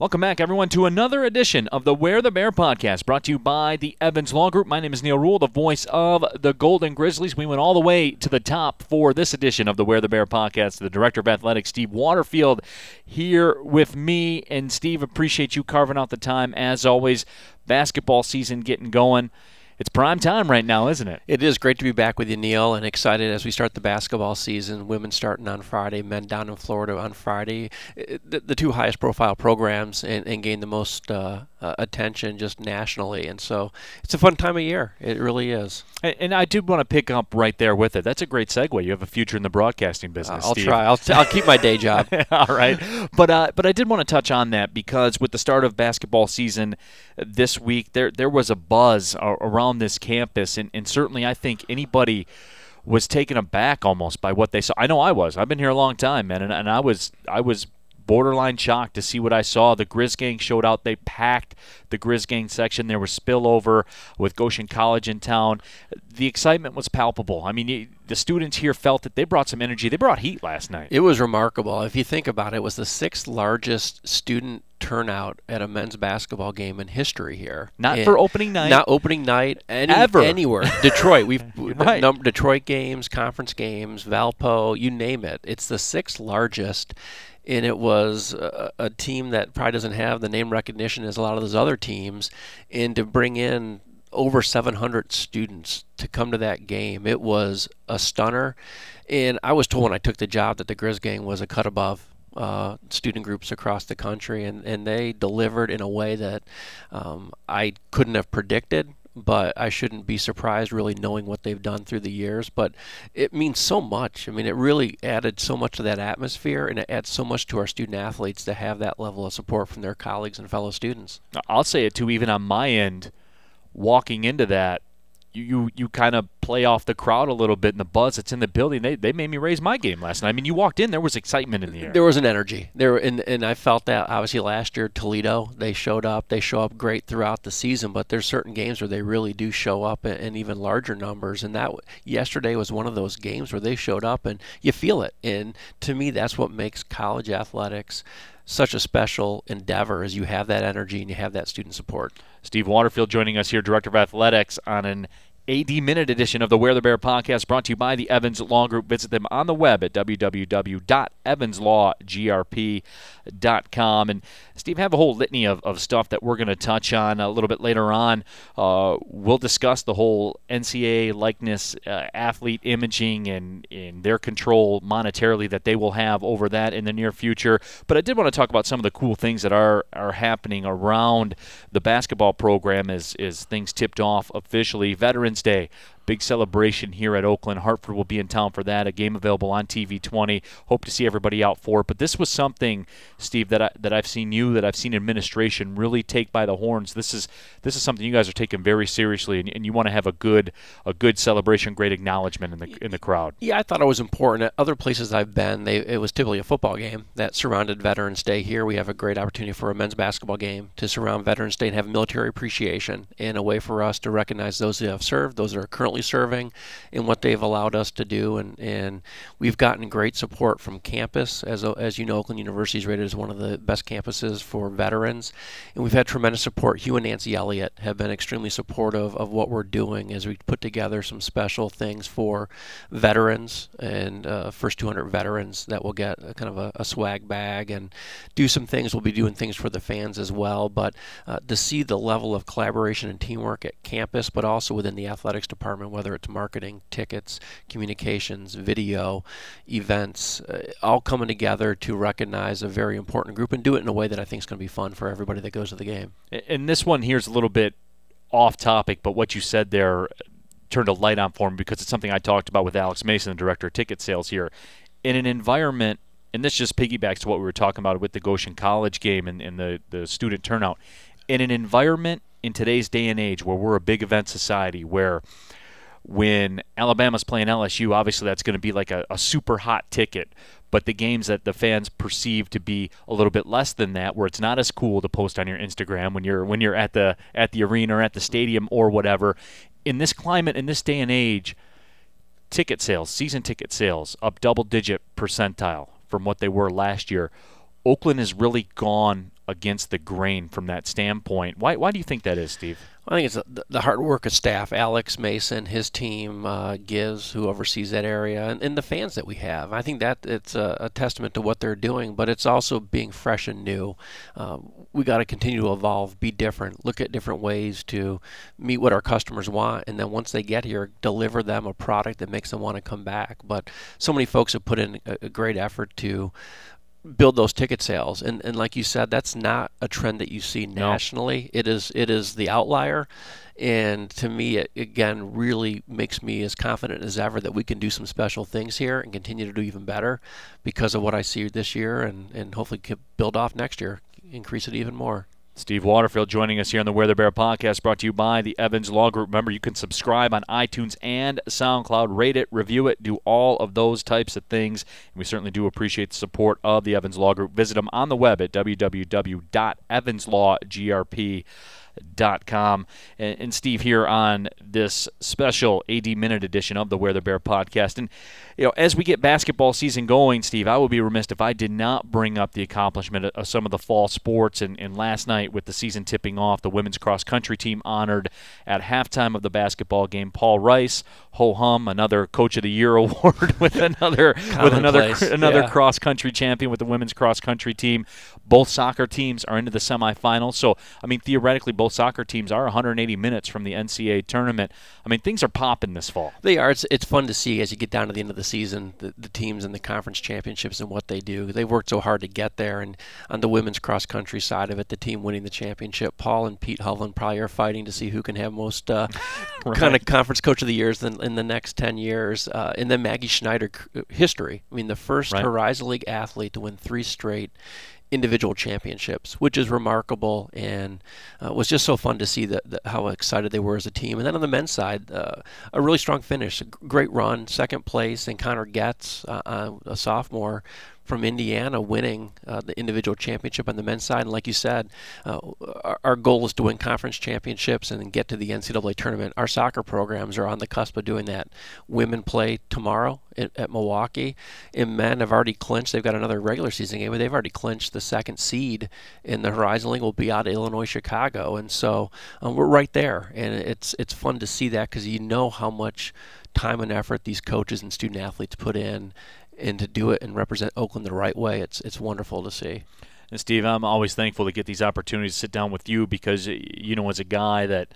Welcome back, everyone, to another edition of the Wear the Bear podcast, brought to you by the Evans Law Group. My name is Neil Rule, the voice of the Golden Grizzlies. We went all the way to the top for this edition of the Wear the Bear podcast. The Director of Athletics, Steve Waterfield, here with me. And, Steve, appreciate you carving out the time, as always. Basketball season getting going it's prime time right now, isn't it? It is great to be back with you, Neil, and excited as we start the basketball season. Women starting on Friday, men down in Florida on Friday. The, the two highest profile programs and, and gain the most uh, uh, attention just nationally, and so it's a fun time of year. It really is. And, and I do want to pick up right there with it. That's a great segue. You have a future in the broadcasting business. Uh, I'll Steve. try. I'll, t- I'll keep my day job. All right, but uh, but I did want to touch on that because with the start of basketball season this week, there there was a buzz around this campus and, and certainly I think anybody was taken aback almost by what they saw. I know I was. I've been here a long time, man, and, and I was I was borderline shocked to see what I saw. The Grizz Gang showed out. They packed the Grizz Gang section. There was spillover with Goshen College in town. The excitement was palpable. I mean, the students here felt that they brought some energy. They brought heat last night. It was remarkable. If you think about it, it was the sixth largest student turnout at a men's basketball game in history here. Not and for opening night. Not opening night any, ever anywhere. Detroit. We've right. num- Detroit games, conference games, Valpo, you name it. It's the sixth largest and it was a, a, team that probably doesn't have the name recognition as a lot of those other teams, and to bring in over 700 students to come to that game, it was a stunner. And I was told when I took the job that the Grizz Gang was a cut above uh, student groups across the country, and, and they delivered in a way that um, I couldn't have predicted but I shouldn't be surprised really knowing what they've done through the years. But it means so much. I mean, it really added so much to that atmosphere, and it adds so much to our student athletes to have that level of support from their colleagues and fellow students. I'll say it too, even on my end, walking into that, you you kind of play off the crowd a little bit and the buzz that's in the building. They, they made me raise my game last night. I mean, you walked in, there was excitement in the air. There was an energy there, and and I felt that obviously last year Toledo they showed up. They show up great throughout the season, but there's certain games where they really do show up in, in even larger numbers. And that yesterday was one of those games where they showed up and you feel it. And to me, that's what makes college athletics such a special endeavor as you have that energy and you have that student support. Steve Waterfield joining us here, Director of Athletics, on an 80 minute edition of the Wear the Bear podcast brought to you by the Evans Law Group. Visit them on the web at www.evanslawgrp.com. And Steve, have a whole litany of, of stuff that we're going to touch on a little bit later on. Uh, we'll discuss the whole NCAA likeness, uh, athlete imaging, and, and their control monetarily that they will have over that in the near future. But I did want to talk about some of the cool things that are, are happening around the basketball program as, as things tipped off officially. Veterans Day big celebration here at Oakland. Hartford will be in town for that. A game available on TV 20. Hope to see everybody out for it. But this was something, Steve, that I, that I've seen you, that I've seen administration really take by the horns. This is this is something you guys are taking very seriously, and, and you want to have a good a good celebration, great acknowledgement in the in the crowd. Yeah, I thought it was important. At other places I've been, they, it was typically a football game that surrounded Veterans Day. Here we have a great opportunity for a men's basketball game to surround Veterans Day and have military appreciation in a way for us to recognize those who have served, those that are currently currently serving and what they've allowed us to do. And, and we've gotten great support from campus. As, as you know, Oakland University is rated as one of the best campuses for veterans. And we've had tremendous support. Hugh and Nancy Elliott have been extremely supportive of what we're doing as we put together some special things for veterans and uh, first 200 veterans that will get a, kind of a, a, swag bag and do some things. We'll be doing things for the fans as well. But uh, to see the level of collaboration and teamwork at campus, but also within the athletics department whether it's marketing, tickets, communications, video, events, uh, all coming together to recognize a very important group and do it in a way that I think is going to be fun for everybody that goes to the game. And this one here's a little bit off topic, but what you said there turned a light on for me because it's something I talked about with Alex Mason, the director of ticket sales here. In an environment, and this just piggybacks to what we were talking about with the Goshen College game and, and the, the student turnout. In an environment in today's day and age where we're a big event society, where when Alabama's playing LSU, obviously that's going to be like a, a, super hot ticket. But the games that the fans perceive to be a little bit less than that, where it's not as cool to post on your Instagram when you're when you're at the at the arena or at the stadium or whatever. In this climate, in this day and age, ticket sales, season ticket sales, up double digit percentile from what they were last year. Oakland has really gone against the grain from that standpoint. Why, why do you think that is, Steve? I think it's the hard work of staff, Alex Mason, his team, uh, Giz, who oversees that area, and, and, the fans that we have. I think that it's a, a, testament to what they're doing, but it's also being fresh and new. Uh, we got to continue to evolve, be different, look at different ways to meet what our customers want, and then once they get here, deliver them a product that makes them want to come back. But so many folks have put in a, a great effort to build those ticket sales. And and like you said, that's not a trend that you see nationally. No. It is it is the outlier. And to me, it again really makes me as confident as ever that we can do some special things here and continue to do even better because of what I see this year and, and hopefully build off next year, increase it even more. Steve Waterfield joining us here on the Wear the Bear podcast, brought to you by the Evans Law Group. Remember, you can subscribe on iTunes and SoundCloud, rate it, review it, do all of those types of things. And we certainly do appreciate the support of the Evans Law Group. Visit them on the web at www.evanslawgrp.com com. And, and, Steve here on this special 80 minute edition of the Wear the Bear podcast. And, you know, as we get basketball season going, Steve, I would be remiss if I did not bring up the accomplishment of some of the fall sports. And, and last night, with the season tipping off, the women's cross country team honored at halftime of the basketball game Paul Rice, ho hum, another Coach of the Year award with another with another another yeah. cross country champion with the women's cross country team. Both soccer teams are into the semifinals. So, I mean, theoretically, both soccer teams are 180 minutes from the NCAA tournament. I mean, things are popping this fall. They are. It's, it's fun to see as you get down to the end of the season, the, the teams and the conference championships and what they do. They've worked so hard to get there. And on the women's cross country side of it, the team winning the championship, Paul and Pete Hovland probably are fighting to see who can have most uh, right. kind of conference coach of the years in, in the next 10 years. Uh, and then Maggie Schneider history. I mean, the first right. Horizon League athlete to win three straight individual championships, which is remarkable and uh, was just so fun to see that, how excited they were as a team. And then on the men's side, uh, a really strong finish, a great run, second place, and Connor Getz, uh, uh a sophomore, from Indiana winning uh, the individual championship on the men's side. And like you said, uh, our, goal is to win conference championships and get to the NCAA tournament. Our soccer programs are on the cusp of doing that. Women play tomorrow at, at Milwaukee, and men have already clinched. They've got another regular season game, but they've already clinched the second seed in the Horizon League. Will be out of Illinois, Chicago, and so um, we're right there. And it's it's fun to see that because you know how much time and effort these coaches and student athletes put in and to do it and represent Oakland the right way, it's it's wonderful to see. And Steve, I'm always thankful to get these opportunities to sit down with you because you know, as a guy that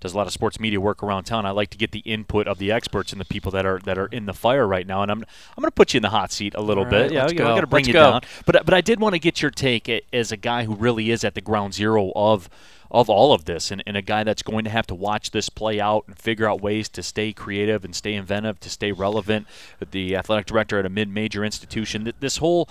does a lot of sports media work around town, I like to get the input of the experts and the people that are that are in the fire right now. And I'm I'm going to put you in the hot seat a little right, bit. Yeah, I'm going to bring let's you go. down. But but I did want to get your take as a guy who really is at the ground zero of of all of this and, and a guy that's going to have to watch this play out and figure out ways to stay creative and stay inventive, to stay relevant. With the athletic director at a mid major institution. This whole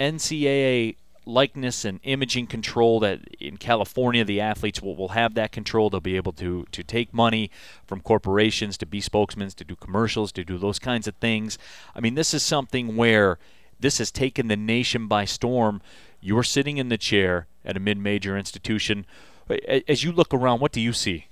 NCAA likeness and imaging control that in California the athletes will, will have that control. They'll be able to to take money from corporations to be spokesmen, to do commercials, to do those kinds of things. I mean, this is something where this has taken the nation by storm. You're sitting in the chair at a mid-major institution as you look around, what do you see?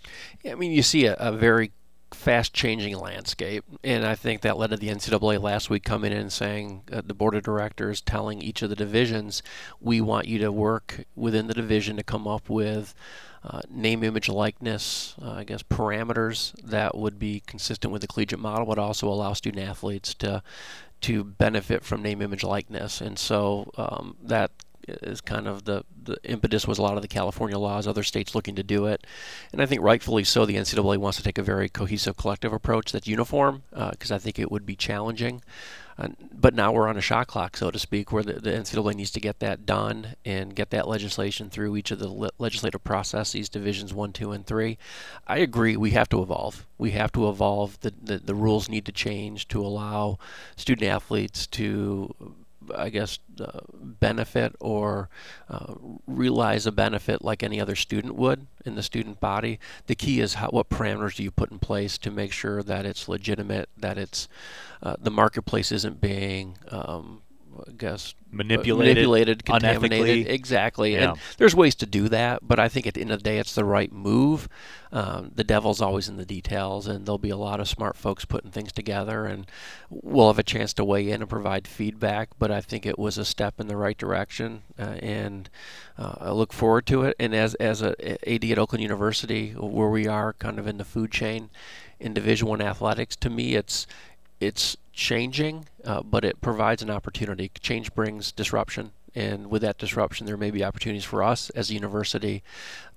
I mean, you see a, a very fast changing landscape. And I think that led to the NCAA last week coming in and saying, uh, the board of directors telling each of the divisions, we want you to work within the division to come up with uh, name, image, likeness, uh, I guess, parameters that would be consistent with the collegiate model, but also allow student athletes to to benefit from name, image, likeness. And so um, that is kind of the, the impetus was a lot of the California laws, other states looking to do it. And I think rightfully so, the NCAA wants to take a very cohesive collective approach that's uniform because uh, I think it would be challenging. Uh, but now we're on a shot clock, so to speak, where the, the, NCAA needs to get that done and get that legislation through each of the le- legislative processes, divisions one, two, and three. I agree. We have to evolve. We have to evolve. The, the, the rules need to change to allow student athletes to I guess, uh, benefit or uh, realize a benefit like any other student would in the student body. The key is how, what parameters do you put in place to make sure that it's legitimate, that it's uh, the marketplace isn't being um, I guess manipulated, manipulated, contaminated. unethically. Exactly. Yeah. And there's ways to do that, but I think at the end of the day, it's the right move. Um, the devil's always in the details, and there'll be a lot of smart folks putting things together, and we'll have a chance to weigh in and provide feedback. But I think it was a step in the right direction, uh, and uh, I look forward to it. And as as a AD at Oakland University, where we are kind of in the food chain in Division One athletics, to me, it's it's changing, uh, but it provides an opportunity. Change brings disruption, and with that disruption, there may be opportunities for us as a university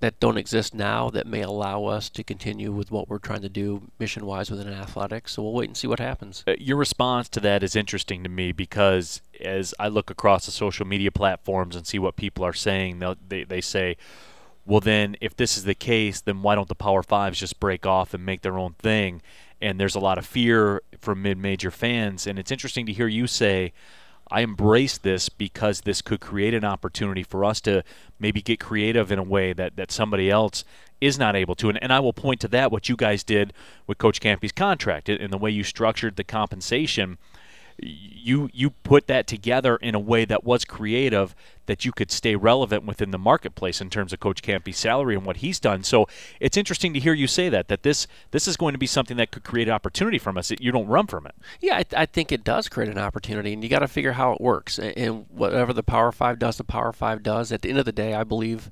that don't exist now that may allow us to continue with what we're trying to do mission wise within athletics. So we'll wait and see what happens. Uh, Your response to that is interesting to me because as I look across the social media platforms and see what people are saying, they, they say, well, then if this is the case, then why don't the Power Fives just break off and make their own thing? And there's a lot of fear from mid major fans. And it's interesting to hear you say, I embrace this because this could create an opportunity for us to maybe get creative in a way that, that somebody else is not able to. And, and I will point to that, what you guys did with Coach Kampe's contract and the way you structured the compensation. You you put that together in a way that was creative that you could stay relevant within the marketplace in terms of Coach Kampe's salary and what he's done. So it's interesting to hear you say that that this this is going to be something that could create opportunity from us. You don't run from it. Yeah, I, I think it does create an opportunity, and you got to figure how it works. And, whatever the Power Five does, the Power Five does. At the end of the day, I believe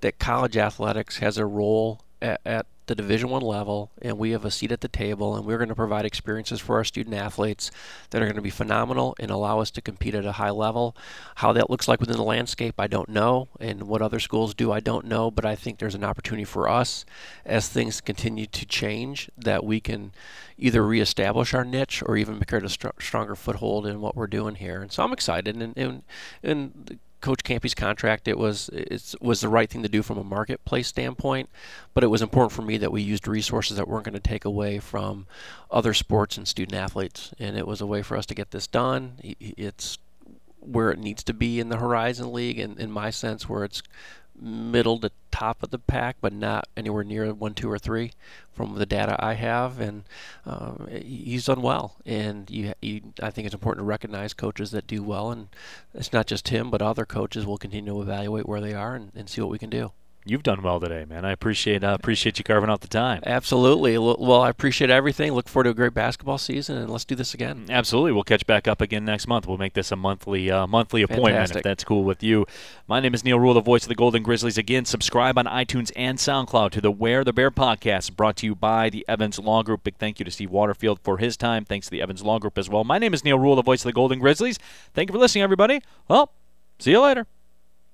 that college athletics has a role at, at the Division One level, and we have a seat at the table, and we're going to provide experiences for our student athletes that are going to be phenomenal and allow us to compete at a high level. How that looks like within the landscape, I don't know, and what other schools do, I don't know. But I think there's an opportunity for us as things continue to change that we can either reestablish our niche or even create a str- stronger foothold in what we're doing here. And so I'm excited, and and and. Coach Kampe's contract, it was it was the right thing to do from a marketplace standpoint, but it was important for me that we used resources that weren't going to take away from other sports and student athletes, and it was a way for us to get this done. It's where it needs to be in the Horizon League, and in my sense, where it's middle to top of the pack, but not anywhere near one, two, or three from the data I have. And um, he's done well. And you, you, I think it's important to recognize coaches that do well. And it's not just him, but other coaches will continue to evaluate where they are and, and see what we can do. You've done well today, man. I appreciate uh, appreciate you carving out the time. Absolutely. Well, I appreciate everything. Look forward to a great basketball season, and let's do this again. Absolutely. We'll catch back up again next month. We'll make this a monthly uh, monthly appointment Fantastic. if that's cool with you. My name is Neil Rule, the voice of the Golden Grizzlies. Again, subscribe on iTunes and SoundCloud to the Wear the Bear podcast, brought to you by the Evans Law Group. Big thank you to Steve Waterfield for his time. Thanks to the Evans Law Group as well. My name is Neil Rule, the voice of the Golden Grizzlies. Thank you for listening, everybody. Well, see you later.